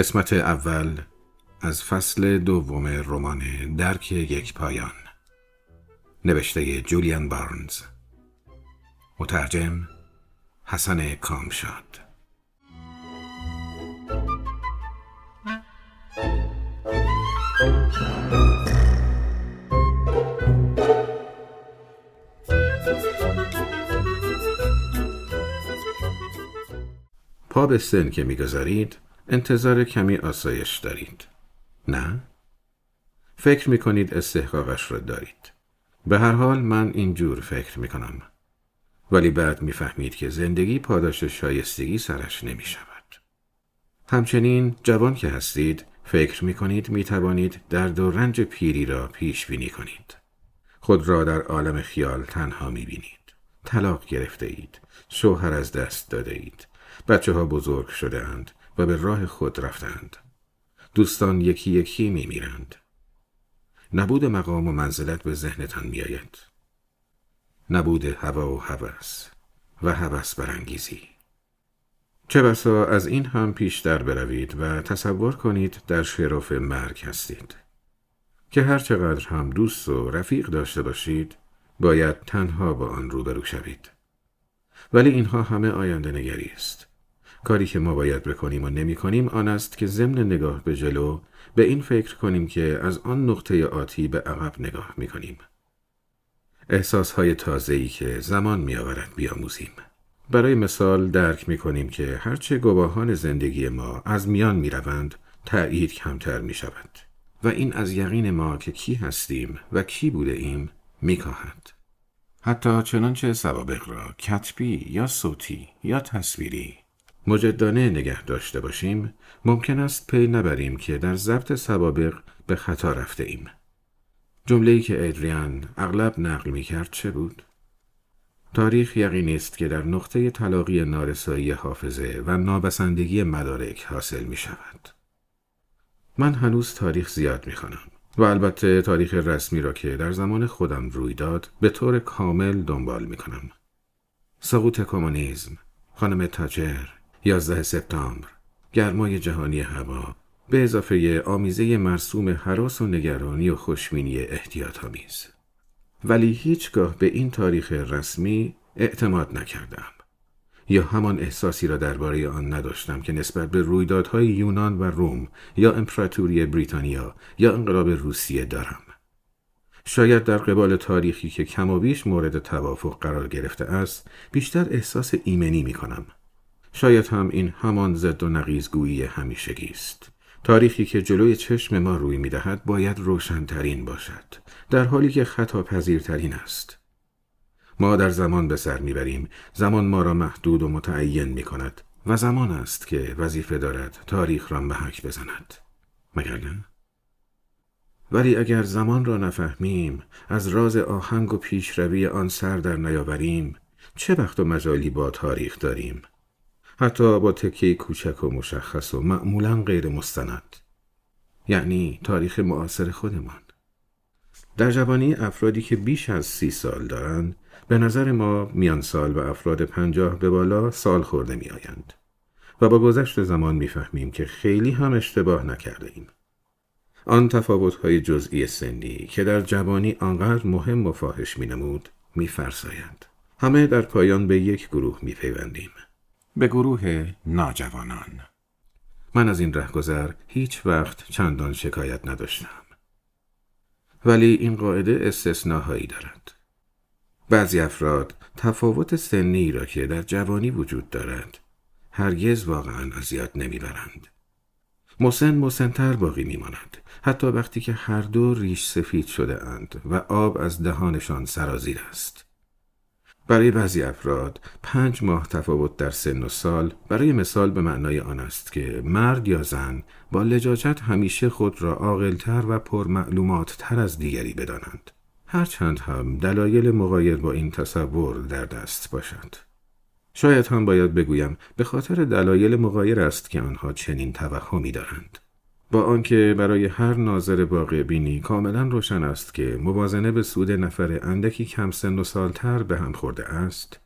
قسمت اول از فصل دوم رمان درک یک پایان. نوشته جولیان بارنز. مترجم حسن کامشاد. پا به سن که می‌گذارید انتظار کمی آسایش دارید. نه؟ فکر می کنید استحقاقش را دارید. به هر حال من اینجور فکر می کنم ولی بعد می‌فهمید که زندگی پاداش شایستگی سرش نمی شود همچنین جوان که هستید فکر می کنید می توانید درد و رنج پیری را پیش بینی کنید خود را در عالم خیال تنها می بینید طلاق گرفته اید شوهر از دست داده اید بچه ها بزرگ شده اند و به راه خود رفتند. دوستان یکی یکی می میرند. نبود مقام و منزلت به ذهنتان میآید. نبود هوا و هوس و هوس برانگیزی. چه بسا از این هم پیشتر بروید و تصور کنید در شرف مرگ هستید. که هر چقدر هم دوست و رفیق داشته باشید باید تنها با آن روبرو شوید. ولی اینها همه آینده نگری است. کاری که ما باید بکنیم و نمی کنیم آن است که ضمن نگاه به جلو به این فکر کنیم که از آن نقطه آتی به عقب نگاه می کنیم. احساس های تازه ای که زمان می آورد بیاموزیم. برای مثال درک می کنیم که هرچه گواهان زندگی ما از میان می روند تأیید کمتر می. و این از یقین ما که کی هستیم و کی بوده ایم می کاهد. حتی چنانچه سوابق را کتبی یا صوتی یا تصویری مجدانه نگه داشته باشیم ممکن است پی نبریم که در ضبط سوابق به خطا رفته ایم. جمله‌ای که ادریان اغلب نقل می کرد چه بود؟ تاریخ یقینی است که در نقطه تلاقی نارسایی حافظه و نابسندگی مدارک حاصل می شود. من هنوز تاریخ زیاد می خانم و البته تاریخ رسمی را که در زمان خودم روی داد به طور کامل دنبال می کنم. سقوط کمونیسم، خانم تاجر، 11 سپتامبر گرمای جهانی هوا به اضافه آمیزه مرسوم حراس و نگرانی و خوشبینی احتیاط آمیز. ولی هیچگاه به این تاریخ رسمی اعتماد نکردم. یا همان احساسی را درباره آن نداشتم که نسبت به رویدادهای یونان و روم یا امپراتوری بریتانیا یا انقلاب روسیه دارم. شاید در قبال تاریخی که کم و بیش مورد توافق قرار گرفته است بیشتر احساس ایمنی می کنم شاید هم این همان زد و نقیزگویی همیشگی است. تاریخی که جلوی چشم ما روی می‌دهد باید روشنترین باشد در حالی که خطا پذیرترین است. ما در زمان به سر می‌بریم زمان ما را محدود و متعین می کند و زمان است که وظیفه دارد تاریخ را محک بزند. مگر نه؟ ولی اگر زمان را نفهمیم از راز آهنگ و پیشروی آن سر در نیاوریم چه وقت و مجالی با تاریخ داریم؟ حتی با تکه کوچک و مشخص و معمولا غیر مستند یعنی تاریخ معاصر خودمان در جوانی افرادی که بیش از سی سال دارند به نظر ما میان سال و افراد پنجاه به بالا سال خورده می آیند و با گذشت زمان می‌فهمیم که خیلی هم اشتباه نکرده ایم. آن تفاوت های جزئی سنی که در جوانی آنقدر مهم و فاحش می می فرساید. همه در پایان به یک گروه می پیوندیم. به گروه ناجوانان. من از این رهگذر هیچ وقت چندان شکایت نداشتم. ولی این قاعده استثناهایی دارد. بعضی افراد تفاوت سنی را که در جوانی وجود دارد هرگز واقعا اذیت نمی‌برند. مسن مسنتر باقی میماند. حتی وقتی که هر دو ریش سفید شده اند و آب از دهانشان سرازیر است. برای بعضی افراد پنج ماه تفاوت در سن و سال برای مثال به معنای آن است که مرد یا زن با لجاجت همیشه خود را عاقلتر و پرمعلومات تر از دیگری بدانند. هرچند هم دلایل مغایر با این تصور در دست باشد. شاید هم باید بگویم به خاطر دلایل مغایر است که آنها چنین توهمی دارند. با آنکه برای هر ناظر واقع بینی کاملا روشن است که موازنه به سود نفر اندکی کم سن و سالتر به هم خورده است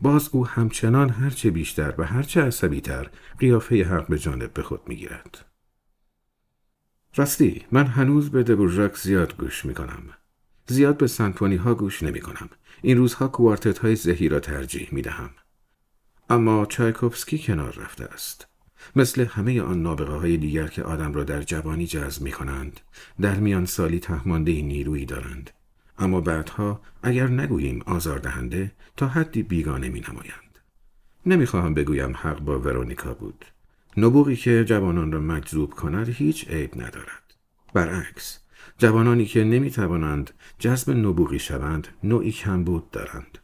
باز او همچنان هرچه بیشتر و هرچه عصبی تر قیافه حق به جانب به خود می‌گیرد. راستی من هنوز به دبورژاک زیاد گوش می کنم. زیاد به سنفونی ها گوش نمی کنم. این روزها کوارتت های زهی را ترجیح می دهم. اما چایکوفسکی کنار رفته است. مثل همه آن نابغه های دیگر که آدم را در جوانی جذب می کنند. در میان سالی تهمانده نیرویی دارند. اما بعدها اگر نگوییم آزاردهنده تا حدی بیگانه می نمایند. نمی‌خواهم بگویم حق با ورونیکا بود. نبوغی که جوانان را مجذوب کند هیچ عیب ندارد. برعکس جوانانی که نمی توانند جذب نبوغی شوند نوعی کمبود دارند.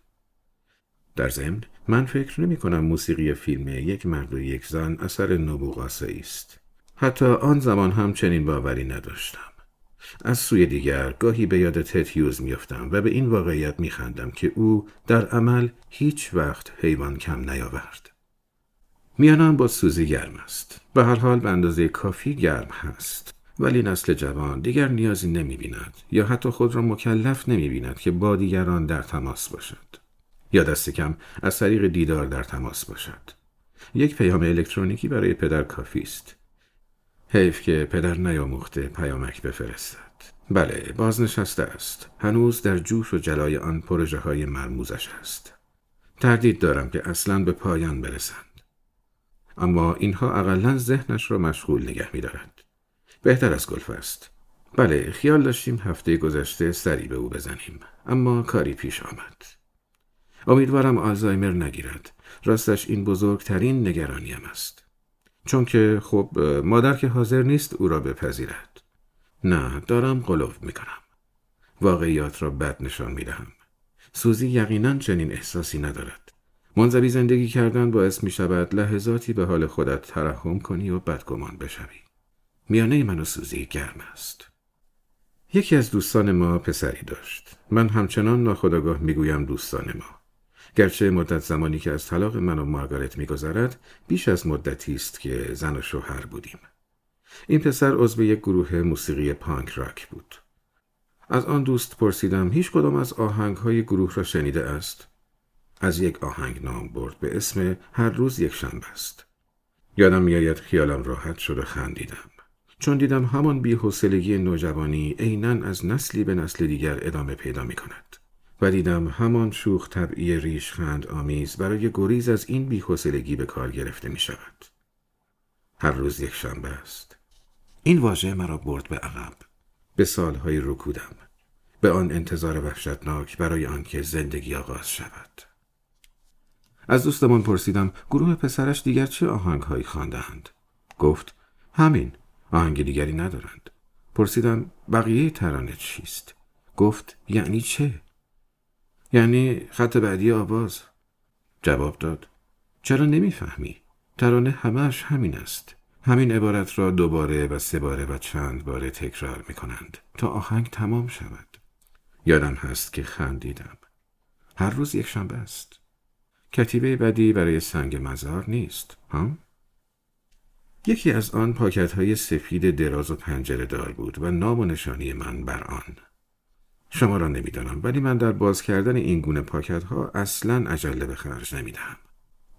در ضمن من فکر نمی کنم موسیقی فیلم یک مرد و یک زن اثر نبوغ است. حتی آن زمان هم چنین باوری نداشتم. از سوی دیگر گاهی به یاد تت هیوز میافتم و به این واقعیت میخندم که او در عمل هیچ وقت حیوان کم نیاورد. میانم با سوزی گرم است. به هر حال به اندازه کافی گرم هست. ولی نسل جوان دیگر نیازی نمی بیند یا حتی خود را مکلف نمی بیند که با دیگران در تماس باشد. یا دست کم از طریق دیدار در تماس باشد. یک پیام الکترونیکی برای پدر کافی است. حیف که پدر نیاموخته پیامک بفرستد. بله بازنشسته است. هنوز در جوش و جلای آن پروژه های مرموزش است. تردید دارم که اصلا به پایان برسند. اما اینها اقلا ذهنش را مشغول نگه می دارد. بهتر از گلف است. بله خیال داشتیم هفته گذشته سری به او بزنیم اما کاری پیش آمد. امیدوارم آلزایمر نگیرد. راستش این بزرگترین نگرانیم است. چون که خب مادر که حاضر نیست او را بپذیرد. نه دارم قلوب می کنم. واقعیات را بد نشان می دهم. سوزی یقینا چنین احساسی ندارد. منظبی زندگی کردن باعث می شود لحظاتی به حال خودت ترحم کنی و بدگمان بشوی. میانه من و سوزی گرم است. یکی از دوستان ما پسری داشت. من همچنان ناخداگاه می‌گویم دوستان ما. گرچه مدت زمانی که از طلاق من و مارگارت میگذرد بیش از مدتی است که زن و شوهر بودیم. این پسر عضو یک گروه موسیقی پانک راک بود. از آن دوست پرسیدم هیچ کدام از آهنگ های گروه را شنیده است؟ از یک آهنگ نام برد به اسم هر روز یک شنبه است. یادم میآید خیالم راحت شد و خندیدم. چون دیدم همان بیحوصلگی نوجوانی عینا از نسلی به نسل دیگر ادامه پیدا می کند. و دیدم همان شوخ طبعی ریشخند آمیز برای گریز از این بیحوصلگی به کار گرفته می شود. هر روز یک شنبه است. این واژه مرا برد به عقب. به سالهای رکودم. به آن انتظار وحشتناک برای آنکه زندگی آغاز شود. از دوستمان پرسیدم گروه پسرش دیگر چه آهنگهایی خواندند. گفت همین آهنگ دیگری ندارند. پرسیدم بقیه ترانه چیست؟ گفت یعنی چه؟ یعنی خط بعدی آواز. جواب داد. چرا نمی‌فهمی؟ ترانه همهش همین است. همین عبارت را دوباره و سه باره و چند باره تکرار می کنند تا آهنگ تمام شود. یادم هست که خندیدم. هر روز یک شنبه است. کتیبه بدی برای سنگ مزار نیست ها؟ یکی از آن پاکت های سفید دراز و پنجره دار بود و نام و نشانی من بر آن. شما را نمی‌دانم ولی من در باز کردن این گونه پاکت ها اصلا عجله به خرج نمی‌دهم.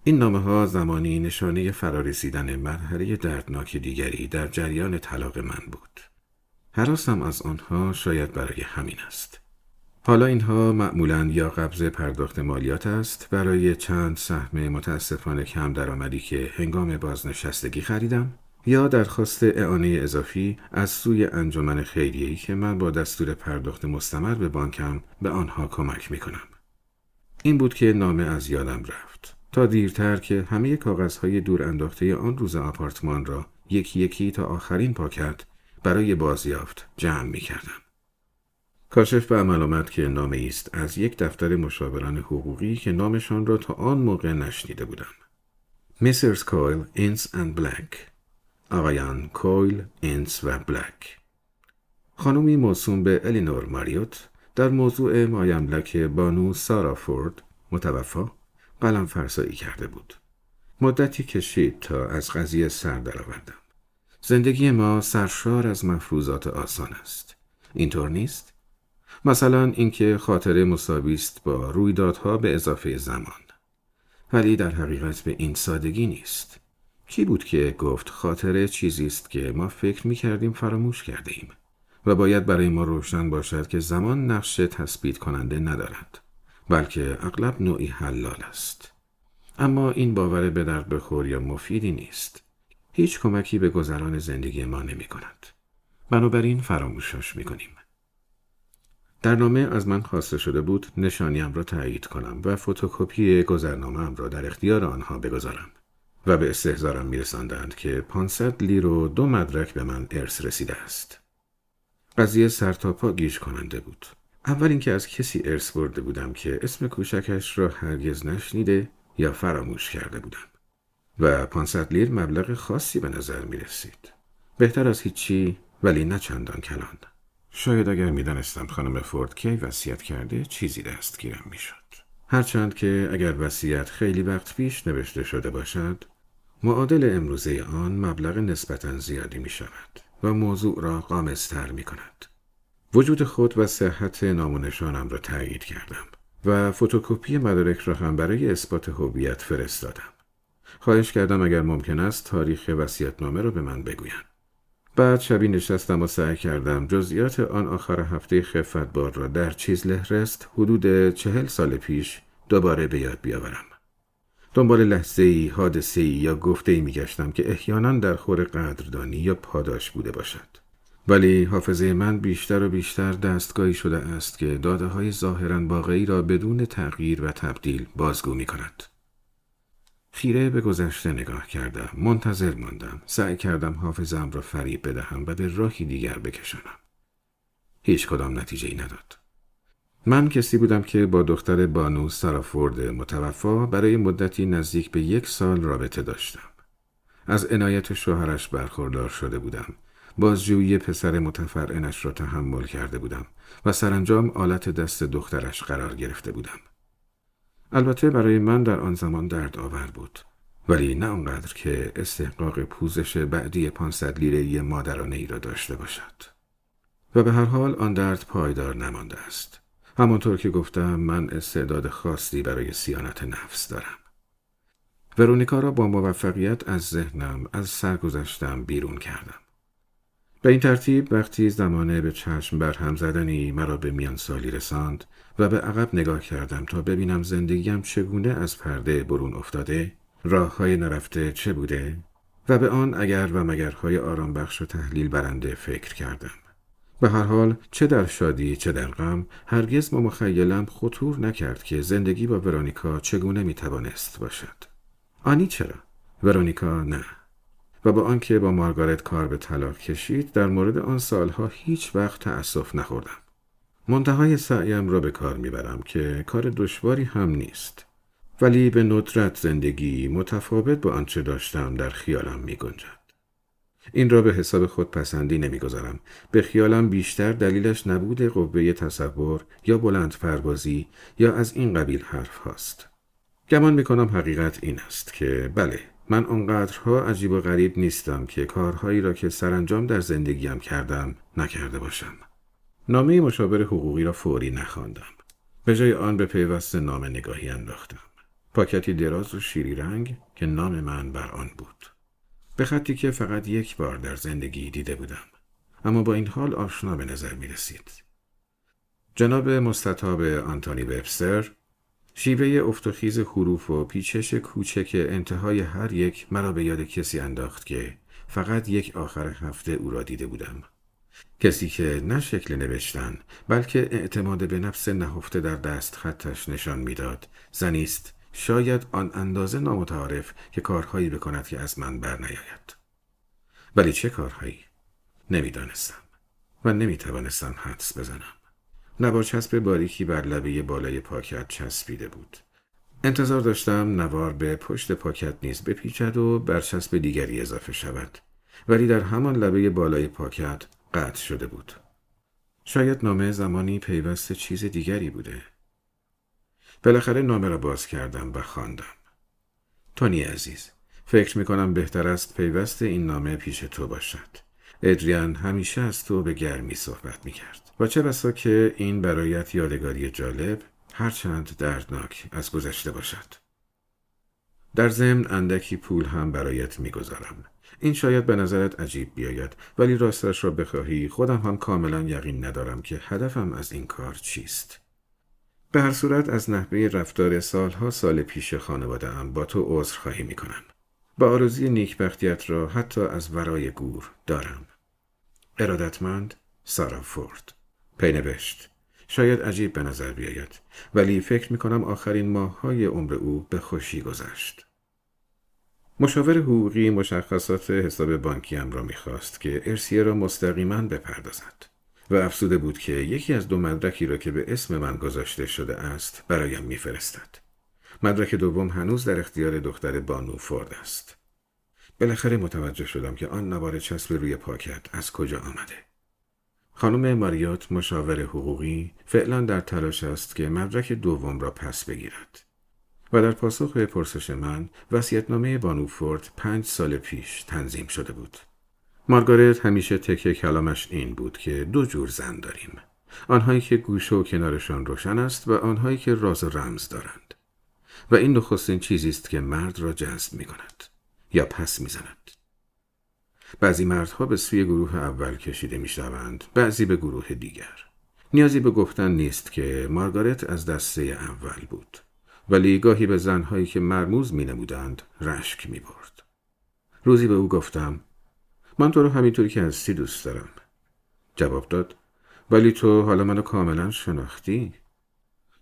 این نامه ها زمانی نشانه فرارسیدن مرحله دردناک دیگری در جریان طلاق من بود. حراسم از آنها شاید برای همین است. حالا اینها معمولا یا قبض پرداخت مالیات است برای چند سهم متاسفانه کم درآمدی که هنگام بازنشستگی خریدم یا درخواست اعانه اضافی از سوی انجمن خیریه‌ای که من با دستور پرداخت مستمر به بانکم به آنها کمک می کنم. این بود که نامه از یادم رفت تا دیرتر که همه کاغذهای دور انداخته آن روز آپارتمان را یکی یکی تا آخرین پاکت برای بازیافت جمع می کردم. کاشف به عمل آمد که نامه است از یک دفتر مشاوران حقوقی که نامشان را تا آن موقع نشنیده بودم. Messrs. Coyle, Ince and Black آقایان کویل، اینس و بلک خانمی موسوم به الینور ماریوت در موضوع مایملک بانو سارا فورد متوفا قلم فرسایی کرده بود. مدتی کشید تا از قضیه سر درآوردم. زندگی ما سرشار از مفروضات آسان است. اینطور نیست؟ مثلا اینکه خاطره مساوی است با رویدادها به اضافه زمان. ولی در حقیقت به این سادگی نیست. کی بود که گفت خاطره چیزی است که ما فکر می کردیم فراموش کرده ایم و باید برای ما روشن باشد که زمان نقش تثبیت کننده ندارد بلکه اغلب نوعی حلال است. اما این باور به درد بخور یا مفیدی نیست. هیچ کمکی به گذران زندگی ما نمی کند. بنابراین فراموشش می کنیم. در نامه از من خواسته شده بود نشانیم را تایید کنم و فتوکپی گذرنامه را در اختیار آنها بگذارم و به استهزارم میرساندند که 500 لیر و دو مدرک به من ارث رسیده است. قضیه سرتاپا گیج کننده بود. اول اینکه از کسی ارث برده بودم که اسم کوچکش را هرگز نشنیده یا فراموش کرده بودم و 500 لیر مبلغ خاصی به نظر می رسید. بهتر از هیچی ولی نه چندان کلان. شاید اگر می‌دانستم خانم فورد کی وصیت کرده چیزی دستگیرم می‌شد. هرچند که اگر وصیت خیلی وقت پیش نوشته شده باشد معادل امروزه آن مبلغ نسبتا زیادی می شود و موضوع را قامزتر می کند. وجود خود و صحت نامونشانم را تایید کردم و فتوکپی مدارک را هم برای اثبات هویت فرستادم. خواهش کردم اگر ممکن است تاریخ وصیت‌نامه را به من بگویند. بعد شبی نشستم و سعی کردم جزئیات آن آخر هفته خفتبار را در چیز لهرست حدود چهل سال پیش دوباره به یاد بیاورم. دنبال لحظه ای، حادثه ای یا گفته ای می که احیانا در خور قدردانی یا پاداش بوده باشد. ولی حافظه من بیشتر و بیشتر دستگاهی شده است که داده های ظاهرا واقعی را بدون تغییر و تبدیل بازگو می کند. خیره به گذشته نگاه کردم. منتظر ماندم. سعی کردم حافظم را فریب بدهم و به راهی دیگر بکشانم. هیچ کدام نتیجه ای نداد. من کسی بودم که با دختر بانو سرافورد متوفا برای مدتی نزدیک به یک سال رابطه داشتم. از عنایت شوهرش برخوردار شده بودم. بازجویی پسر متفرعنش را تحمل کرده بودم و سرانجام آلت دست دخترش قرار گرفته بودم. البته برای من در آن زمان درد آور بود. ولی نه آنقدر که استحقاق پوزش بعدی پانصد لیره مادرانه ای را داشته باشد. و به هر حال آن درد پایدار نمانده است. همانطور که گفتم من استعداد خاصی برای سیانت نفس دارم. ورونیکا را با موفقیت از ذهنم از سرگذشتم بیرون کردم. به این ترتیب وقتی زمانه به چشم بر هم زدنی مرا به میان سالی رساند و به عقب نگاه کردم تا ببینم زندگیم چگونه از پرده برون افتاده راه های نرفته چه بوده و به آن اگر و مگرهای آرام بخش و تحلیل برنده فکر کردم. به هر حال چه در شادی چه در غم هرگز با مخیلم خطور نکرد که زندگی با ورونیکا چگونه می‌توانست باشد. آنی چرا؟ ورونیکا نه. و با آنکه با مارگارت کار به طلاق کشید در مورد آن سالها هیچ وقت تأسف نخوردم. منتهای سعیم را به کار می‌برم که کار دشواری هم نیست ولی به ندرت زندگی متفاوت با آنچه داشتم در خیالم می گنجد. این را به حساب خود پسندی نمی‌گذارم. به خیالم بیشتر دلیلش نبود قوه تصور یا بلند پروازی یا از این قبیل حرف هاست. گمان می کنم حقیقت این است که بله من آنقدرها عجیب و غریب نیستم که کارهایی را که سرانجام در زندگیم کردم نکرده باشم. نامه مشاور حقوقی را فوری نخواندم. به جای آن به پیوست نامه نگاهی انداختم. پاکتی دراز و شیری رنگ که نام من بر آن بود. به خطی که فقط یک بار در زندگی دیده بودم. اما با این حال آشنا به نظر می رسید. جناب مستطاب آنتونی وبستر شیوه افتخیز حروف و پیچش کوچک انتهای هر یک مرا به یاد کسی انداخت که فقط یک آخر هفته او را دیده بودم. کسی که نه شکل نوشتن بلکه اعتماد به نفس نهفته در دست خطش نشان می‌داد زنیست شاید آن اندازه نامتعارف که کارهایی بکند که از من بر نیاید. ولی چه کارهایی؟ نمی‌دانستم و نمی‌توانستم حدس بزنم. نوار چسب باریکی بر لبه بالای پاکت چسبیده بود. انتظار داشتم نوار به پشت پاکت نیز بپیچد و بر چسب دیگری اضافه شود. ولی در همان لبه بالای پاکت قطع شده بود. شاید نامه زمانی پیوست چیز دیگری بوده. بالاخره نامه را باز کردم و خواندم. تونی عزیز فکر می کنم بهتر است پیوست این نامه پیش تو باشد. ادریان همیشه از تو به گرمی صحبت می کرد. چه بسا که این برایت یادگاری جالب هرچند دردناک از گذشته باشد. در ضمن اندکی پول هم برایت می‌گذارم. این شاید به نظرت عجیب بیاید ولی راستش را بخواهی خودم هم کاملا یقین ندارم که هدفم از این کار چیست. به هر صورت از نحوه رفتار سالها سال پیش خانواده ام با تو عذرخواهی می کنم. با آرزوی نیکبختیت را حتی از ورای گور دارم. ارادتمند سارا فورد پینوشت شاید عجیب به نظر بیاید ولی فکر می کنم آخرین ماههای عمر او به خوشی گذشت. مشاور حقوقی مشخصات حساب بانکیم را می‌خواست که ارسیه را مستقیما بپردازد و افسوده بود که یکی از دو مدرکی را که به اسم من گذاشته شده است برایم میفرستد. مدرک دوم هنوز در اختیار دختر بانو فورد است. بالاخره متوجه شدم که آن نوار چسب روی پاکت از کجا آمده. خانم ماریات مشاور حقوقی فعلا در تلاش است که مدرک دوم را پس بگیرد. و در پاسخ به پرسش من وسیعتنامه بانوفورد پنج سال پیش تنظیم شده بود. مارگارت همیشه تکه کلامش این بود که دو جور زن داریم. آنهایی که گوشه و کنارشان روشن است و آنهایی که راز و رمز دارند. و این نخستین چیزی است که مرد را جذب می کند یا پس می زند. بعضی مردها به سوی گروه اول کشیده می شوند، بعضی به گروه دیگر. نیازی به گفتن نیست که مارگارت از دسته اول بود. ولی گاهی به زنهایی که مرموز می نمودند رشک می برد. روزی به او گفتم من تو رو همینطوری که هستی دوست دارم. جواب داد ولی تو حالا منو کاملا شناختی؟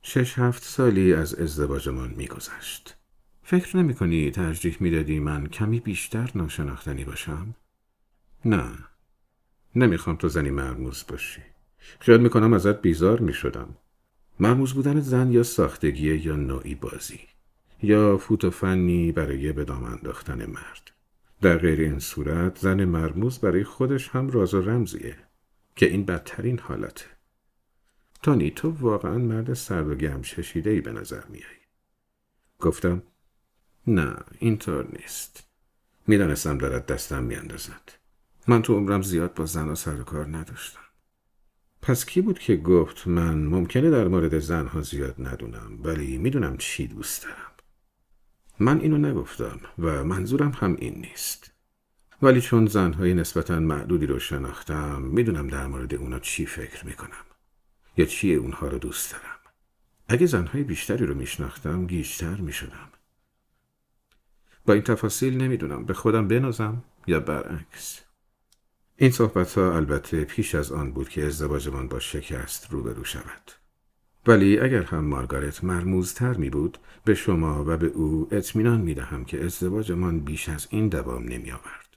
شش هفت سالی از ازدواجمان میگذشت. فکر نمی کنی ترجیح می‌دادی من کمی بیشتر ناشناختنی باشم؟ نه. نمی‌خوام تو زنی مرموز باشی. خیال می‌کنم ازت بیزار می‌شدم. مرموز بودن زن یا ساختگی یا نوعی بازی یا فوت و فنی برای به دام انداختن مرد. در غیر این صورت زن مرموز برای خودش هم راز و رمزیه که این بدترین حالته. تانی تو واقعا مرد سرد و گم ششیده ای به نظر میایی گفتم نه اینطور نیست. می‌دانستم دارد دستم میاندازد. من تو عمرم زیاد با زن سر و کار نداشتم. پس کی بود که گفت من ممکنه در مورد زنها زیاد ندونم ولی می‌دونم چی دوست دارم. من اینو نگفتم و منظورم هم این نیست. ولی چون زنهای نسبتا معدودی رو شناختم می‌دونم در مورد اونا چی فکر می‌کنم یا چی اونها رو دوست دارم. اگه زنهای بیشتری رو میشناختم گیجتر می‌شدم. با این تفاصیل نمی‌دونم به خودم بنازم یا برعکس. این صحبت ها البته پیش از آن بود که ازدواجمان با شکست روبرو شود. ولی اگر هم مارگارت مرموزتر می بود به شما و به او اطمینان می دهم که ازدواجمان بیش از این دوام نمی آورد.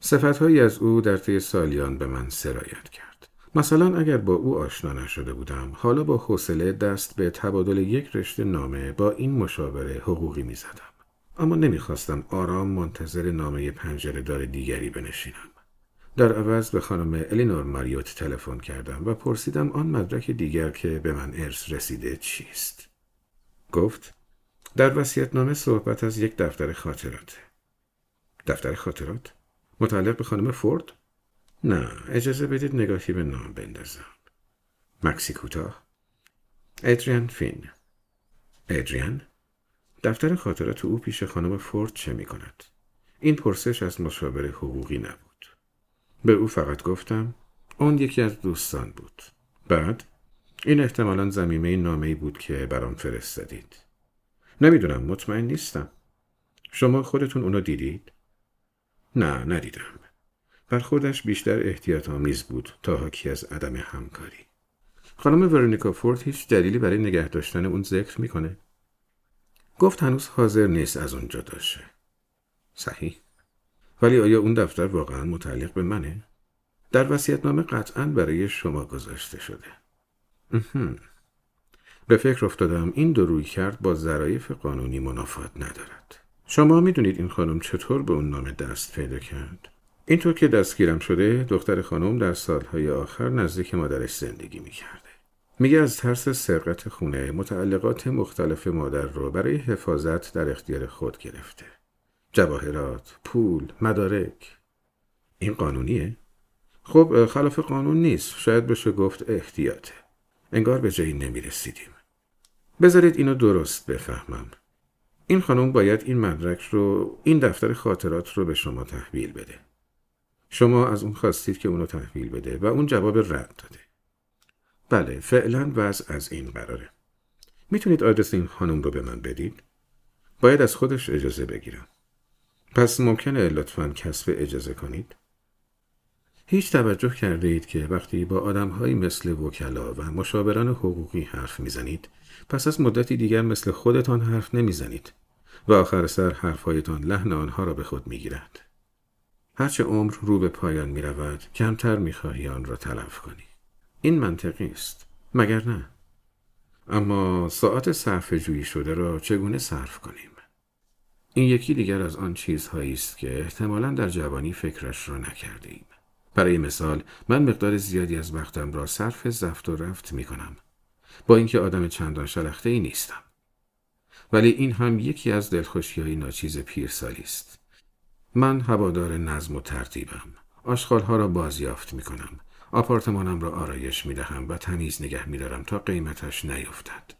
صفتهایی از او در طی سالیان به من سرایت کرد. مثلا اگر با او آشنا نشده بودم حالا با حوصله دست به تبادل یک رشته نامه با این مشاوره حقوقی می زدم. اما نمی‌خواستم آرام منتظر نامه پنجره دار دیگری بنشینم. در عوض به خانم الینور ماریوت تلفن کردم و پرسیدم آن مدرک دیگر که به من ارث رسیده چیست. گفت در نامه صحبت از یک دفتر خاطرات. دفتر خاطرات؟ متعلق به خانم فورد؟ نه، اجازه بدید نگاهی به نام بندازم. مکسی کوتاه. ادریان فین. ادریان؟ دفتر خاطرات او پیش خانم فورد چه می کند؟ این پرسش از مشاور حقوقی نبود. به او فقط گفتم اون یکی از دوستان بود. بعد این احتمالا زمیمه نامه بود که برام فرستادید. نمی‌دونم مطمئن نیستم. شما خودتون اونو دیدید؟ نه ندیدم. خودش بیشتر احتیاط آمیز بود تا حاکی از عدم همکاری. خانم ورونیکا فورد هیچ دلیلی برای نگه داشتن اون ذکر می‌کنه؟ گفت هنوز حاضر نیست از اونجا داشته صحیح. ولی آیا اون دفتر واقعا متعلق به منه؟ در وسیعتنامه قطعا برای شما گذاشته شده. به فکر افتادم این دو روی کرد با ظرایف قانونی منافات ندارد. شما می‌دونید این خانم چطور به اون نامه دست پیدا کرد؟ اینطور که دستگیرم شده دختر خانم در سالهای آخر نزدیک مادرش زندگی می‌کرده. میگه از ترس سرقت خونه متعلقات مختلف مادر رو برای حفاظت در اختیار خود گرفته. جواهرات، پول، مدارک. این قانونیه؟ خب خلاف قانون نیست. شاید بشه گفت احتیاطه. انگار به جایی نمی‌رسیدیم. بذارید اینو درست بفهمم. این خانم باید این مدرک رو این دفتر خاطرات رو به شما تحویل بده. شما از اون خواستید که اونو تحویل بده و اون جواب رد داده. بله فعلا وضع از این قراره. می‌تونید آدرس این خانم رو به من بدید؟ باید از خودش اجازه بگیرم. پس ممکنه لطفا کسب اجازه کنید؟ هیچ توجه کرده اید که وقتی با آدمهایی مثل وکلا و مشاوران حقوقی حرف می‌زنید پس از مدتی دیگر مثل خودتان حرف نمی‌زنید و آخر سر حرفهایتان لحن آنها را به خود می‌گیرد. هرچه عمر رو به پایان می رود کمتر می خواهی آن را تلف کنی. این منطقی است. مگر نه؟ اما ساعت صرف جویی شده را چگونه صرف کنیم؟ این یکی دیگر از آن چیزهایی است که احتمالا در جوانی فکرش را نکرده. برای مثال من مقدار زیادی از وقتم را صرف زفت و رفت می کنم. با اینکه آدم چندان شلخته ای نیستم. ولی این هم یکی از دلخوشی های ناچیز پیرسالی است. من هوادار نظم و ترتیبم. آشغالها را بازیافت می کنم. آپارتمانم را آرایش می دهم و تمیز نگه می دارم تا قیمتش نیفتد.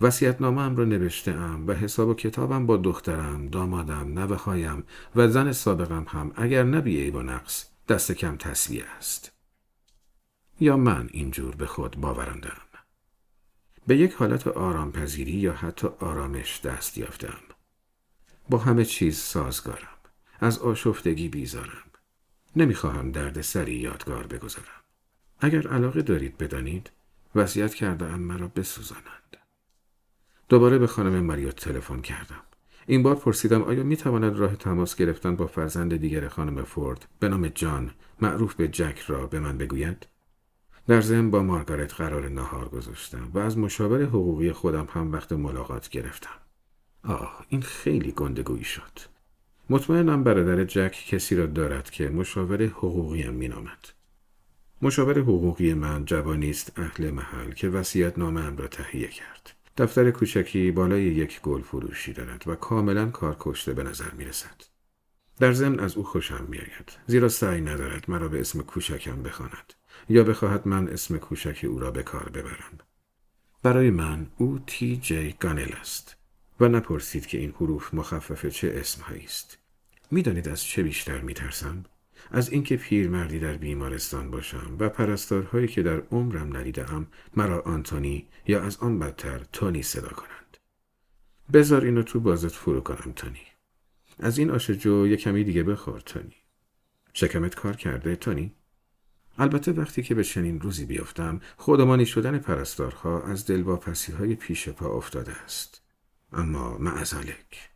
وسیعتنامه را نوشته ام و حساب و کتابم با دخترم، دامادم، نوههایم و زن سابقم هم اگر نبیه با نقص دست کم تصویه است. یا من اینجور به خود باورندم. به یک حالت آرامپذیری یا حتی آرامش دست یافتم. با همه چیز سازگارم. از آشفتگی بیزارم. نمی‌خواهم درد سری یادگار بگذارم. اگر علاقه دارید بدانید وصیت کرده ام مرا بسوزانند. دوباره به خانم مریوت تلفن کردم. این بار پرسیدم آیا می تواند راه تماس گرفتن با فرزند دیگر خانم فورد به نام جان معروف به جک را به من بگوید؟ در ضمن با مارگارت قرار نهار گذاشتم و از مشاور حقوقی خودم هم وقت ملاقات گرفتم. آه این خیلی گندگویی شد. مطمئنم برادر جک کسی را دارد که مشاور حقوقیم مینامد. مشاور حقوقی من جوانی است اهل محل که وصیت نامه را تهیه کرد. دفتر کوچکی بالای یک گل فروشی دارد و کاملا کار کشته به نظر می رسد. در ضمن از او خوشم میآید. زیرا سعی ندارد مرا به اسم کوچکم بخواند یا بخواهد من اسم کوچک او را به کار ببرم. برای من او تی جی گانل است و نپرسید که این حروف مخفف چه اسمهایی است. می‌دانید از چه بیشتر میترسم؟ از اینکه پیرمردی در بیمارستان باشم و پرستارهایی که در عمرم ندیدم مرا آنتونی یا از آن بدتر تونی صدا کنند. بذار اینو تو بازت فرو کنم تونی. از این آش جو یه کمی دیگه بخور تونی. شکمت کار کرده تونی. البته وقتی که به چنین روزی بیفتم خودمانی شدن پرستارها از دلواپسی های پیش پا افتاده است. اما معزالک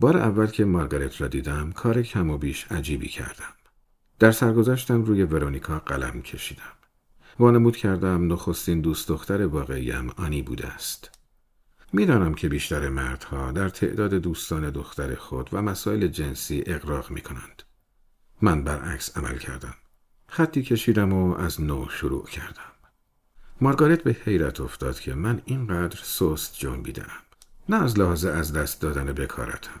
بار اول که مارگارت را دیدم کار کم و بیش عجیبی کردم. در سرگذشتم روی ورونیکا قلم کشیدم وانمود کردم نخستین دوست دختر واقعیم آنی بوده است می‌دانم که بیشتر مردها در تعداد دوستان دختر خود و مسائل جنسی اقراق می کنند. من برعکس عمل کردم. خطی کشیدم و از نو شروع کردم. مارگارت به حیرت افتاد که من اینقدر سست جنبیدم. نه از لحاظ از دست دادن بکارتم.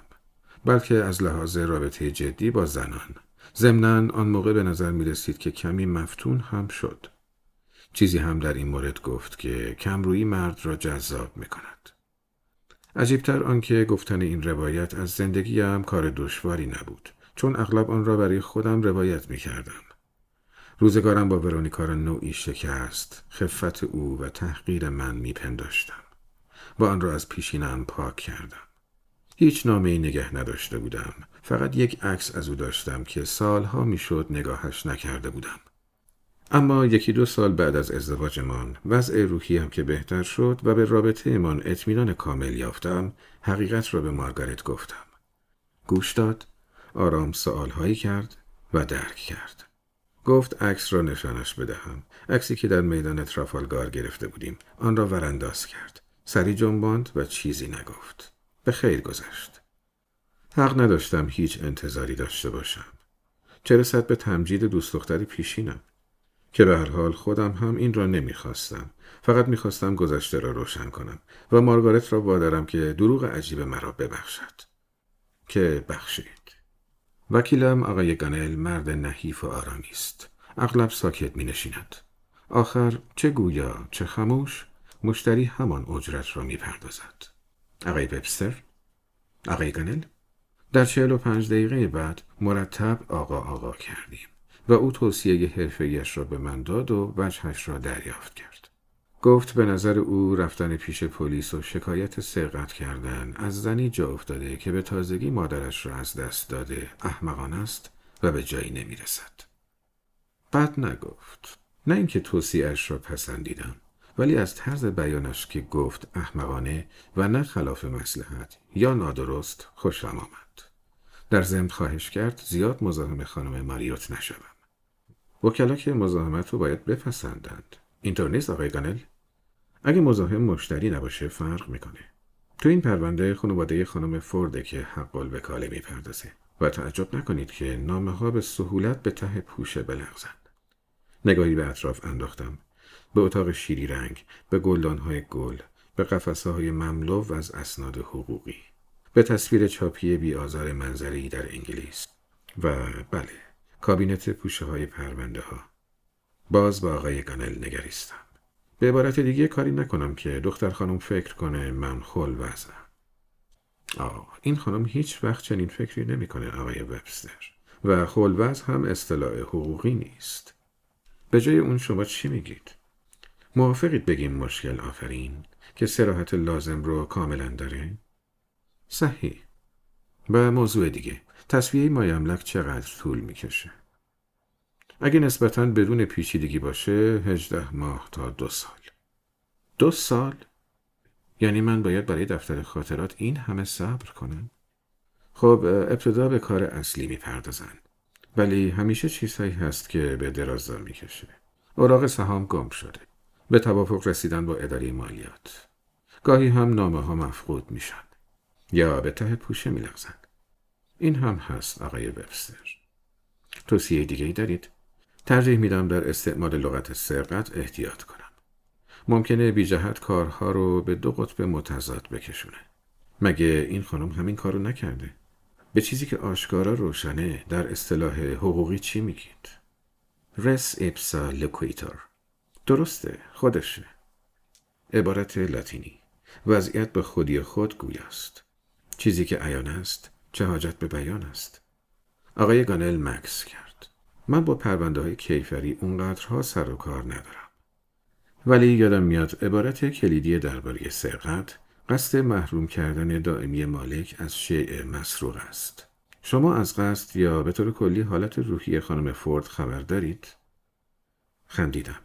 بلکه از لحاظ رابطه جدی با زنان. ضمنا آن موقع به نظر می رسید که کمی مفتون هم شد. چیزی هم در این مورد گفت که کمرویی مرد را جذاب می کند. عجیبتر آنکه گفتن این روایت از زندگیم کار دشواری نبود چون اغلب آن را برای خودم روایت می کردم. روزگارم با ورونیکا را نوعی شکست خفت او و تحقیر من می پنداشتم و آن را از پیشینم پاک کردم. هیچ نامه ای نگه نداشته بودم. فقط یک عکس از او داشتم که سالها می‌شد نگاهش نکرده بودم. اما یکی دو سال بعد از ازدواجمان وضع روحی هم که بهتر شد و به رابطه من اطمینان کامل یافتم حقیقت را به مارگارت گفتم. گوش داد، آرام سوالهایی کرد و درک کرد. گفت عکس را نشانش بدهم. عکسی که در میدان ترافالگار گرفته بودیم. آن را ورانداز کرد. سری جنباند و چیزی نگفت. به خیر گذشت. حق نداشتم هیچ انتظاری داشته باشم. چه رسد به تمجید دوست دختری پیشینم. که به هر حال خودم هم این را نمی‌خواستم فقط می‌خواستم گذشته را روشن کنم و مارگارت را وادارم که دروغ عجیب مرا ببخشد که بخشید وکیلم آقای گانل مرد نحیف و آرامی است اغلب ساکت می نشیند. آخر چه گویا چه خموش مشتری همان اجرت را می پردازد. آقای وبستر؟ آقای گانل؟ در چهل و پنج دقیقه بعد مرتب آقا آقا کردیم و او توصیه حرفیش را به من داد و وجهش را دریافت کرد. گفت به نظر او رفتن پیش پلیس و شکایت سرقت کردن از زنی جا افتاده که به تازگی مادرش را از دست داده احمقان است و به جایی نمی رسد. بد نگفت. نه اینکه توصیهش را پسندیدم ولی از طرز بیانش که گفت احمقانه و نه خلاف مسلحت یا نادرست خوشم آمد. در ضمن خواهش کرد زیاد مزاحم خانم ماریوت نشوم. وکلا که مزاحمت رو باید بپسندند. اینطور نیست آقای گانل؟ اگه مزاحم مشتری نباشه فرق می‌کنه. تو این پرونده خانواده خانم فورده که حق الوکاله می‌پردازه و تعجب نکنید که نامه ها به سهولت به ته پوشه بلغزند. نگاهی به اطراف انداختم. به اتاق شیری رنگ، به های گل، به قفسه های مملو از اسناد حقوقی. به تصویر چاپی بیآزار منظری در انگلیس و بله کابینت پوشه های پرونده ها. باز با آقای گانل نگریستم. به عبارت دیگه کاری نکنم که دختر خانم فکر کنه من خل وزم. آه این خانم هیچ وقت چنین فکری نمی‌کنه آقای وبستر و خلوز هم اصطلاح حقوقی نیست. به جای اون شما چی میگید؟ موافقید بگیم مشکل آفرین که سراحت لازم رو کاملا داره؟ صحیح. و موضوع دیگه تصویه مایملک چقدر طول می‌کشه؟ اگه نسبتا بدون پیچیدگی باشه هجده ماه تا دو سال دو سال؟ یعنی من باید برای دفتر خاطرات این همه صبر کنم؟ خب ابتدا به کار اصلی می‌پردازن ولی همیشه چیزهایی هست که به درازا می‌کشه اوراق سهام گم شده به توافق رسیدن با اداره مالیات گاهی هم نامه ها مفقود میشن یا به ته پوشه میلغزن این هم هست آقای وبستر توصیه دیگه ای دارید؟ ترجیح میدم در استعمال لغت سرقت احتیاط کنم. ممکنه بی جهت کارها رو به دو قطب متضاد بکشونه. مگه این خانم همین کارو نکرده؟ به چیزی که آشکارا روشنه در اصطلاح حقوقی چی میگید؟ رس اپسا لکویتور درسته خودشه عبارت لاتینی وضعیت به خودی خود گویاست چیزی که عیان است چه حاجت به بیان است آقای گانل مکس کرد من با پرونده های کیفری اونقدرها سر و کار ندارم. ولی یادم میاد عبارت کلیدی درباره سرقت قصد محروم کردن دائمی مالک از شیء مسروق است. شما از قصد یا به طور کلی حالت روحی خانم فورد خبر دارید؟ خندیدم.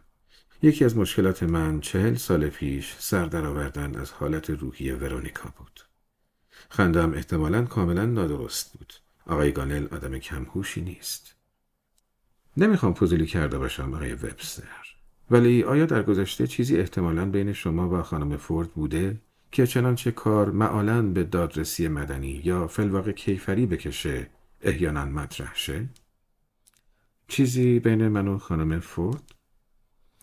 یکی از مشکلات من چهل سال پیش سر درآوردن از حالت روحی ورونیکا بود. خندم احتمالا کاملا نادرست بود. آقای گانل آدم کمهوشی نیست. نمی‌خوام فضولی کرده باشم آقای وبستر ولی آیا در گذشته چیزی احتمالا بین شما و خانم فورد بوده که چنانچه کار معالا به دادرسی مدنی یا فلواقع کیفری بکشه احیانا مطرح شه؟ چیزی بین من و خانم فورد؟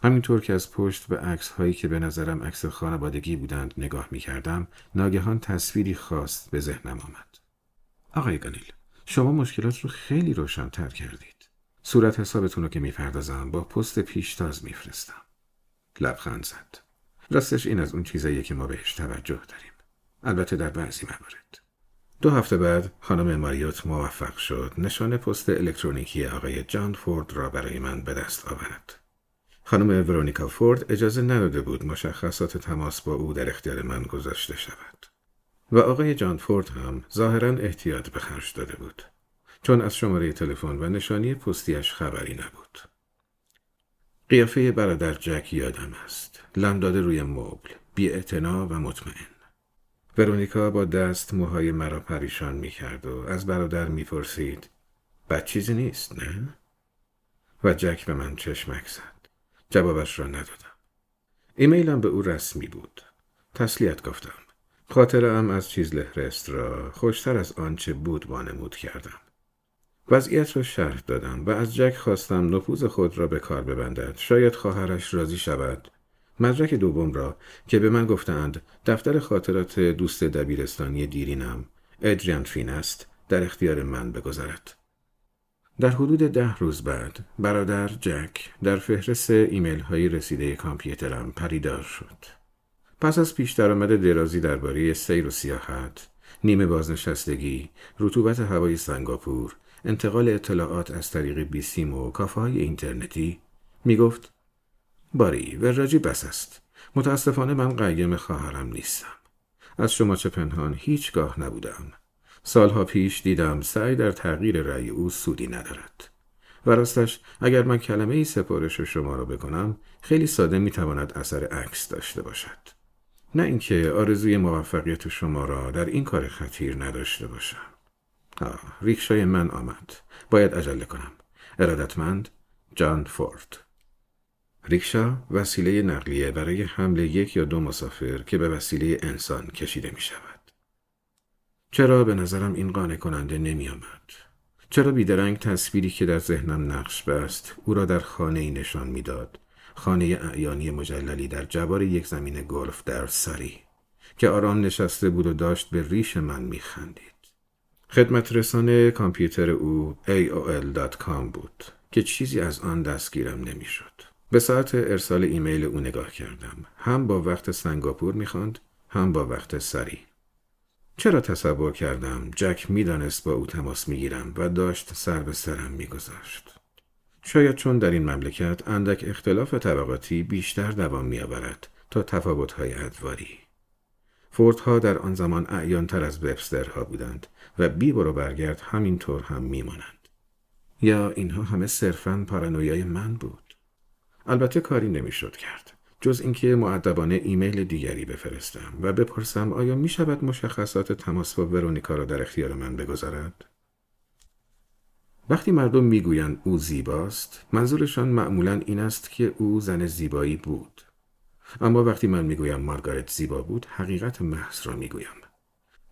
همینطور که از پشت به عکس هایی که به نظرم عکس خانوادگی بودند نگاه می کردم ناگهان تصویری خاص به ذهنم آمد. آقای گانیل شما مشکلات رو خیلی روشن تر کردید. صورت حسابتون رو که می‌پردازم با پست پیشتاز میفرستم. لبخند زد. راستش این از اون چیزاییه که ما بهش توجه داریم. البته در بعضی موارد. دو هفته بعد خانم ماریوت موفق شد نشان پست الکترونیکی آقای جان فورد را برای من به دست آورد. خانم ورونیکا فورد اجازه نداده بود مشخصات تماس با او در اختیار من گذاشته شود. و آقای جان فورد هم ظاهرا احتیاط به خرج داده بود. چون از شماره تلفن و نشانی پستیش خبری نبود. قیافه برادر جک یادم است. لم داده روی مبل، بی و مطمئن. ورونیکا با دست موهای مرا پریشان می کرد و از برادر می پرسید بد چیزی نیست نه؟ و جک به من چشمک زد. جوابش را ندادم. ایمیلم به او رسمی بود. تسلیت گفتم. خاطرم از چیز لهرست را خوشتر از آنچه بود وانمود کردم. وضعیت را شرح دادم و از جک خواستم نفوذ خود را به کار ببندد شاید خواهرش راضی شود مدرک دوم را که به من گفتند دفتر خاطرات دوست دبیرستانی دیرینم ادریان فین است در اختیار من بگذارد در حدود ده روز بعد برادر جک در فهرست ایمیل های رسیده کامپیوترم پریدار شد. پس از پیش درآمد درازی درباره سیر و سیاحت نیمه بازنشستگی رطوبت هوای سنگاپور انتقال اطلاعات از طریق بیسیم و کافه های اینترنتی می گفت باری وراجی بس است. متاسفانه من قیم خواهرم نیستم. از شما چه پنهان هیچگاه نبودم. سالها پیش دیدم سعی در تغییر رأی او سودی ندارد. و راستش اگر من کلمه ای سپارش شما را بکنم خیلی ساده می‌تواند اثر عکس داشته باشد. نه اینکه آرزوی موفقیت شما را در این کار خطیر نداشته باشم. آه ریکشای من آمد. باید عجله کنم. ارادتمند جان فورد. ریکشا وسیله نقلیه برای حمل یک یا دو مسافر که به وسیله انسان کشیده می شود. چرا به نظرم این قانع کننده نمی آمد؟ چرا بیدرنگ تصویری که در ذهنم نقش بست او را در خانه ای نشان می‌داد خانه اعیانی مجللی در جوار یک زمین گلف در سری که آرام نشسته بود و داشت به ریش من میخندید خدمت رسانه کامپیوتر او AOL.com بود که چیزی از آن دستگیرم نمی‌شد. به ساعت ارسال ایمیل او نگاه کردم. هم با وقت سنگاپور می‌خواند هم با وقت سری. چرا تصور کردم جک می‌دانست با او تماس می‌گیرم و داشت سر به سرم میگذاشت. شاید چون در این مملکت اندک اختلاف طبقاتی بیشتر دوام میآورد تا تفاوتهای ادواری. فوردها در آن زمان اعیان تر از وبسترها بودند و بی برو برگرد همینطور هم میمانند. یا اینها همه صرفا پارانویای من بود. البته کاری نمی‌شد کرد. جز اینکه معدبانه ایمیل دیگری بفرستم و بپرسم آیا می شود مشخصات تماس با ورونیکا را در اختیار من بگذارد؟ وقتی مردم می‌گویند او زیباست منظورشان معمولا این است که او زن زیبایی بود. اما وقتی من می‌گویم مارگارت زیبا بود حقیقت محض را می‌گویم.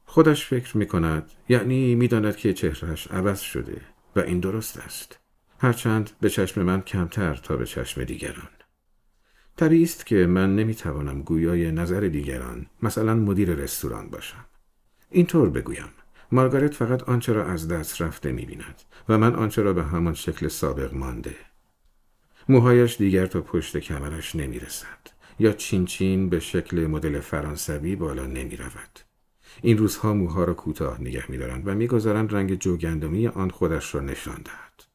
خودش فکر می کند یعنی می‌داند که چهرهش عوض شده و این درست است. هرچند به چشم من کمتر تا به چشم دیگران. طبیعی است که من نمی‌توانم گویای نظر دیگران مثلا مدیر رستوران باشم اینطور بگویم مارگارت فقط آنچه را از دست رفته می‌بیند و من آنچه را به همان شکل سابق مانده موهایش دیگر تا پشت کمرش نمی‌رسد یا چین چین به شکل مدل فرانسوی بالا نمی رود. این روزها موها را کوتاه نگه میدارند و می‌گذارند رنگ جوگندمی آن خودش را نشان دهد.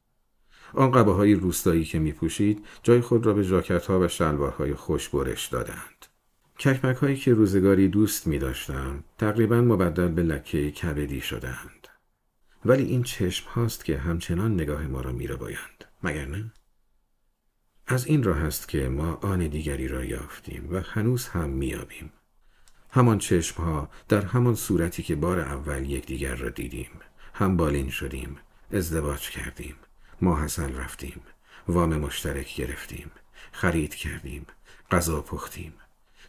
آن قبه های روستایی که می پوشید جای خود را به جاکت ها و شلوارهای خوش برش دادند. ککمک هایی که روزگاری دوست می داشتم تقریبا مبدل به لکه کبدی شدند. ولی این چشم هاست که همچنان نگاه ما را می را بایند. مگر نه؟ از این راه است که ما آن دیگری را یافتیم و هنوز هم میابیم. همان چشم ها در همان صورتی که بار اول یکدیگر را دیدیم هم بالین شدیم ازدواج کردیم ماحصل رفتیم وام مشترک گرفتیم خرید کردیم غذا پختیم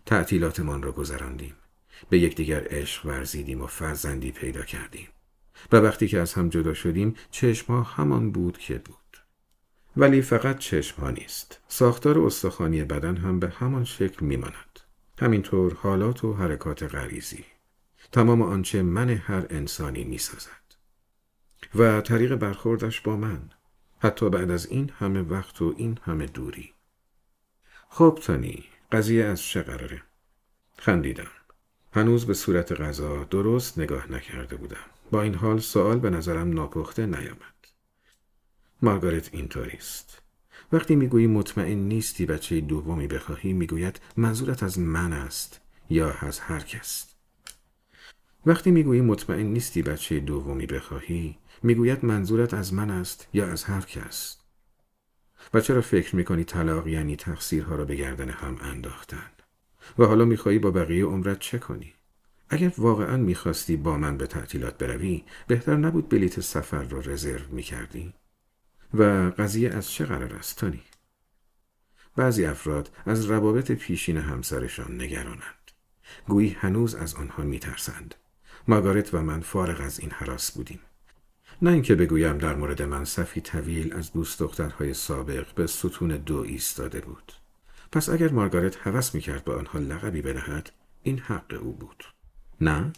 تعطیلاتمان را گذراندیم به یکدیگر عشق ورزیدیم و فرزندی پیدا کردیم و وقتی که از هم جدا شدیم چشم ها همان بود که بود ولی فقط چشم ها نیست. ساختار استخوانی بدن هم به همان شکل میماند. همینطور حالات و حرکات غریزی. تمام آنچه من هر انسانی می‌سازد. و طریق برخوردش با من. حتی بعد از این همه وقت و این همه دوری. خب تانی، قضیه از چه قراره؟ خندیدم. هنوز به صورت غذا درست نگاه نکرده بودم. با این حال سوال به نظرم ناپخته نیامد. مارگارت اینطوری است وقتی می‌گویی مطمئن نیستی بچه دومی بخواهی می‌گوید منظورت از من است یا از هر کس وقتی می‌گویی مطمئن نیستی بچه دومی بخواهی می‌گوید منظورت از من است یا از هر کس و چرا فکر می‌کنی طلاق یعنی تقصیرها را به گردن هم انداختن و حالا می‌خواهی با بقیه عمرت چه کنی اگر واقعا می‌خواستی با من به تعطیلات بروی بهتر نبود بلیت سفر را رزرو می‌کردی و قضیه از چه قرار است تانی؟ بعضی افراد از روابط پیشین همسرشان نگرانند. گویی هنوز از آنها میترسند. ماگارت و من فارغ از این حراس بودیم. نه اینکه بگویم در مورد من صفی طویل از دوست دخترهای سابق به ستون دو ایستاده بود. پس اگر مارگارت هوس می‌کرد به آنها لقبی بدهد این حق او بود. نه؟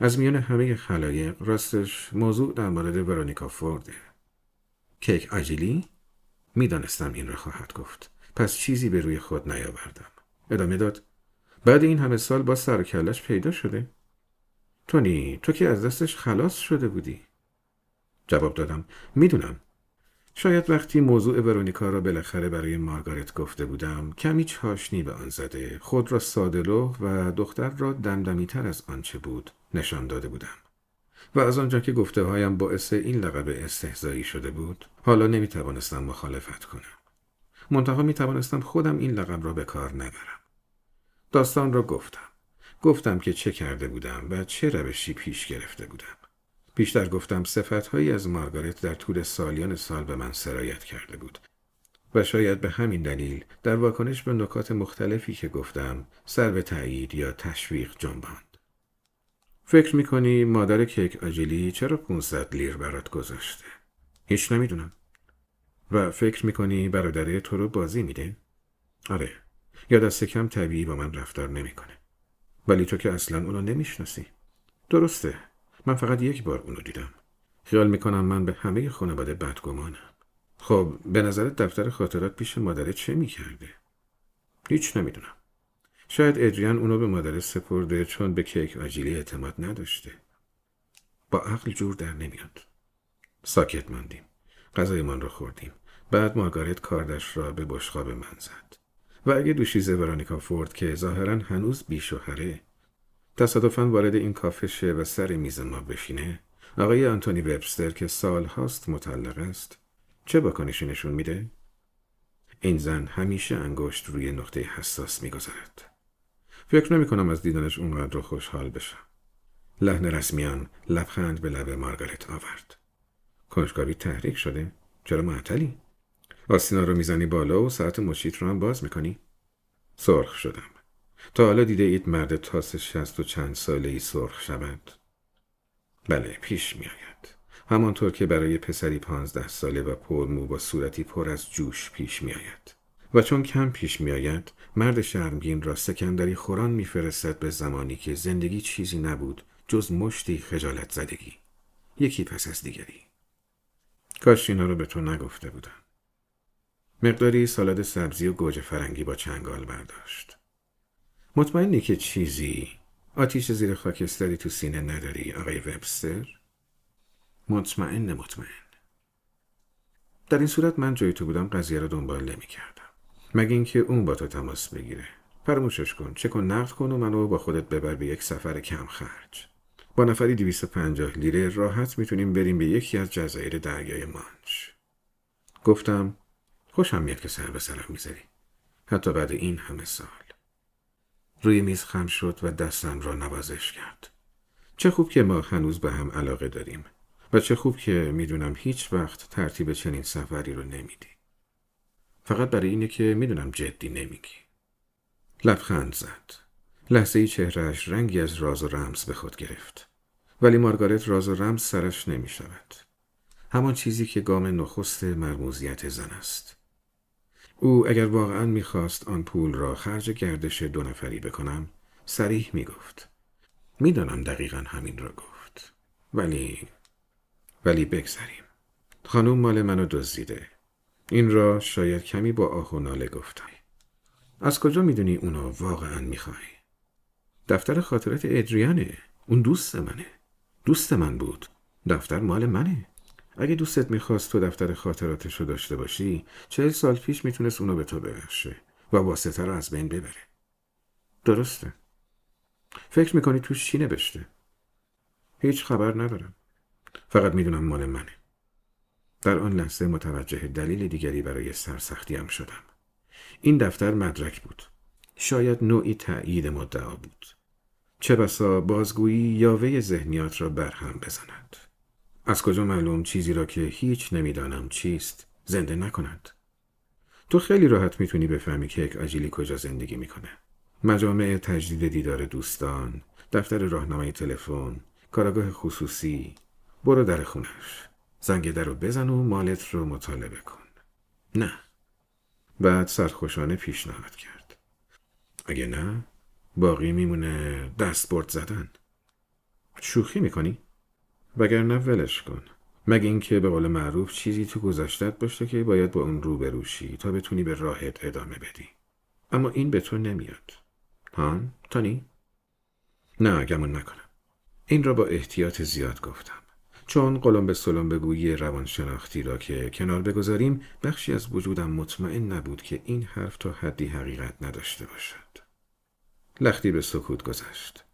از میان همه خلایق راستش موضوع در مورد ورونیکا فورده کیک آجیلی؟ می‌دانستم این را خواهد گفت. پس چیزی به روی خود نیاوردم. ادامه داد. بعد این همه سال با سر کلش پیدا شده. تونی تو که از دستش خلاص شده بودی. جواب دادم. می‌دونم. شاید وقتی موضوع ورونیکا را بالاخره برای مارگارت گفته بودم کمی چاشنی به آن زده. خود را سادلو و دختر را دمدمیتر از آنچه بود نشان داده بودم. و از آنجا که گفته هایم باعث این لقب استهزایی شده بود حالا نمی توانستم مخالفت کنم. منتها می توانستم خودم این لقب را به کار نبرم. داستان را گفتم. گفتم که چه کرده بودم و چه روشی پیش گرفته بودم. بیشتر گفتم صفتهایی از مارگارت در طول سالیان سال به من سرایت کرده بود و شاید به همین دلیل در واکنش به نکات مختلفی که گفتم سر به تایید یا تشویق جنباند. فکر می‌کنی مادر کیک آجیلی چرا 500 لیر برات گذاشته؟ هیچ نمی‌دونم. و فکر می‌کنی برادره تو رو بازی میده؟ آره. یا دست کم طبیعی با من رفتار نمی‌کنه. ولی تو که اصلا اونو نمی‌شناسی. درسته. من فقط یک بار اونو دیدم. خیال می‌کنم من به همه خانواده بدگمانم. خب به نظرت دفتر خاطرات پیش مادره چه می‌کرده؟ هیچ نمی‌دونم. شاید ادریان اونو به مادره سپرده چون به کیک آجیلی اعتماد نداشته. با عقل جور در نمیاد. ساکت ماندیم. غذایمان رو خوردیم. بعد مارگارت کاردش را به بشقاب من زد. و اگه دوشیزه ورانیکا فورد که ظاهرا هنوز بیشوهره تصادفا وارد این کافه شه و سر میز ما بشینه آقای آنتونی وبستر که سال هاست مطلق است چه باکنشی نشون میده؟ این زن همیشه انگشت روی نقطه حساس می‌گذارد. فکر نمی کنم از دیدنش اونقدر خوشحال بشم. لحن رسمیان لبخند به لب مارگارت آورد. کنجکاوی تحریک شده؟ چرا معطلی؟ آستینا رو می‌زنی بالا و ساعت مشیت رو هم باز می‌کنی؟ سرخ شدم. تا حالا دیده اید مرد تاس شست و چند ساله ای سرخ شود؟ بله پیش می آید. همانطور که برای پسری پانزده ساله و پرمو با صورتی پر از جوش پیش می آید. و چون کم پیش می آید مرد شرمگین را سکندری خوران میفرستد به زمانی که زندگی چیزی نبود جز مشتی خجالت زدگی. یکی پس از دیگری. کاش اینا رو به تو نگفته بودم. مقداری سالاد سبزی و گوجه فرنگی با چنگال برداشت. مطمئنی که چیزی آتیش زیر خاکستری تو سینه نداری آقای وبستر؟ مطمئن مطمئن. در این صورت من جای تو بودم قضیه رو دنبال نمی کردم مگه اینکه اون با تو تماس بگیره. فراموشش کن چه کن نقد کن و منو با خودت ببر به یک سفر کم خرج. با نفری 250 لیره راحت می‌تونیم بریم به یکی از جزایر دریای مانچ. گفتم خوشم میاد که سر به سرم می‌ذاری. حتی بعد این همه سال. روی میز خم شد و دستم را نوازش کرد. چه خوب که ما هنوز به هم علاقه داریم و چه خوب که می‌دونم هیچ وقت ترتیب چنین سفری رو نمیدی. فقط برای اینه که می‌دونم جدی نمیگی. لبخند زد. لحظه ای چهرهش رنگی از راز و رمز به خود گرفت. ولی مارگارت راز و رمز سرش نمی شود. همان چیزی که گام نخست مرموزیت زن است. او اگر واقعا می‌خواست آن پول را خرج گردش دو نفری بکنم سریح می‌گفت. می‌دانم دقیقا همین را گفت. ولی ولی بگذریم. خانوم مال منو دزدیده. این را شاید کمی با آه و ناله گفتم. از کجا می‌دونی اونو واقعا می‌خوای؟ دفتر خاطرات ادریانه. اون دوست منه. دوست من بود. دفتر مال منه. اگه دوستت می‌خواست تو دفتر خاطراتش رو داشته باشی چهل سال پیش می‌تونست اونو به تو ببخشه و واسطه رو از بین ببره. درسته. فکر می‌کنی توش چی نوشته؟ هیچ خبر ندارم. فقط می‌دونم مال منه. در آن لحظه متوجه دلیل دیگری برای سرسختیم شدم. این دفتر مدرک بود. شاید نوعی تأیید مدعا بود. چه بسا بازگویی یاوه ذهنیات را برهم بزند. از کجا معلوم چیزی را که هیچ نمی‌دانم چیست زنده نکند؟ تو خیلی راحت می‌تونی بفهمی که یک آجیلی کجا زندگی می‌کنه. مجامع تجدید دیدار دوستان دفتر راهنمای تلفن کاراگاه خصوصی. برو در خونش زنگ در رو بزن و مالت رو مطالبه کن. نه. بعد سرخوشانه پیشنهاد کرد. اگه نه باقی میمونه دست برد زدن. شوخی می‌کنی؟ وگرنه ولش کن. مگه اینکه به قول معروف چیزی تو گذشتت باشه که باید با اون رو بروشی تا بتونی به راهت ادامه بدی. اما این به تو نمیاد. هان؟ تانی نه گمون نکنم. این را با احتیاط زیاد گفتم. چون قلم به سلم بگویی روانشناختی را که کنار بگذاریم بخشی از وجودم مطمئن نبود که این حرف تا حدی حقیقت نداشته باشد. لختی به سکوت گذشت.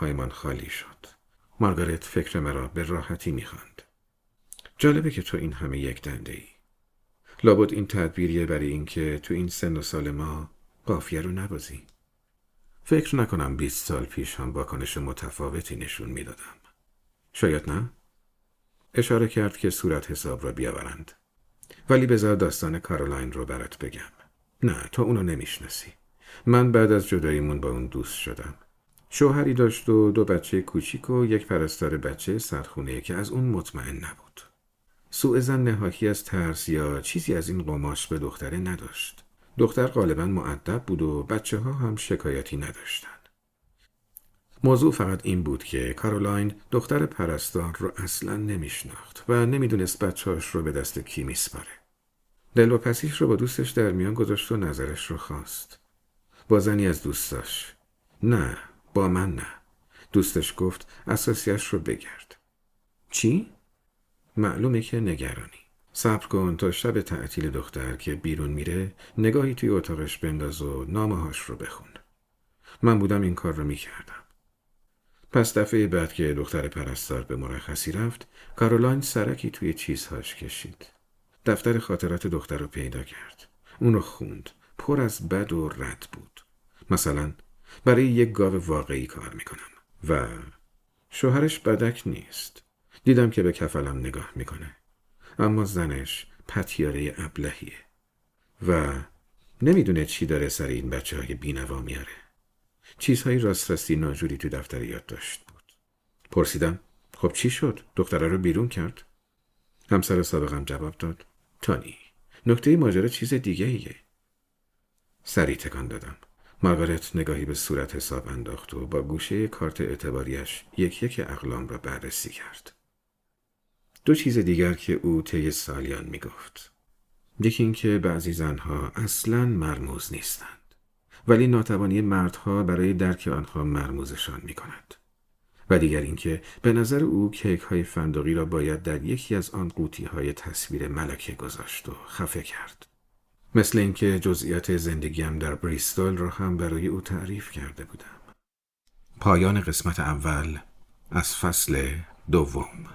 هایمان خالی شد. مارگارت فکر مرا به راحتی می‌خواند. جالبه که تو این همه یک دنده ای لابد این تدبیریه برای اینکه تو این سن و سال ما قافیه رو نبازی. فکر نکنم بیست سال پیش هم واکنش متفاوتی نشون می‌دادم. شاید نه؟ اشاره کرد که صورت حساب را بیاورند. ولی بذار داستان کارولاین رو برات بگم. نه تو اونو نمی‌شناسی. من بعد از جداییمون با اون دوست شدم. شوهری داشت و دو بچه کوچیک و یک پرستار بچه سرخونه که از اون مطمئن نبود سوء زن نهاکی از ترس یا چیزی از این قماش به دختره نداشت دختر غالبا معدب بود و بچه ها هم شکایتی نداشتن موضوع فقط این بود که کارولاین دختر پرستار رو اصلا نمیشناخت و نمی‌دونست بچهاش رو به دست کی میسپاره. دل و پسیش رو با دوستش در میان گذاشت و نظرش رو خواست. با زنی از دوستاش. نه با من نه. دوستش گفت اساسیش رو بگرد. چی؟ معلومه که نگرانی. صبر کن تا شب تعطیل دختر که بیرون میره نگاهی توی اتاقش بنداز و نامهاش رو بخون. من بودم این کار رو می‌کردم. پس دفعه بعد که دختر پرستار به مرخصی رفت کارولاین سرکی توی چیزهاش کشید دفتر خاطرات دختر رو پیدا کرد اونو خوند پر از بد و رد بود مثلا برای یک گاو واقعی کار می‌کنم. و شوهرش بدک نیست. دیدم که به کفلم نگاه می‌کنه. اما زنش پتیاره ابلهیه. و نمی‌دونه چی داره سر این بچه های بینوا میاره. چیزهایی راست راستی ناجوری تو دفتر یاد داشت بود. پرسیدم خب چی شد؟ دختره رو بیرون کرد؟ همسر سابقم جواب داد تانی. نکته ماجرا چیز دیگه ایه سری تکان دادم. مارگارت نگاهی به صورت حساب انداخت و با گوشه کارت اعتباریش یک یک اقلام را بررسی کرد دو چیز دیگر که او طی سالیان می‌گفت یکی اینکه بعضی زنها اصلا مرموز نیستند ولی ناتوانی مردها برای درک آنها مرموزشان می کند. و دیگر اینکه به نظر او کیک های فندقی را باید در یکی از آن قوطی های تصویر ملکه گذاشت و خفه کرد. مثل اینکه جزئیات زندگیم در بریستول رو هم برای او تعریف کرده بودم. پایان قسمت اول از فصل دوم.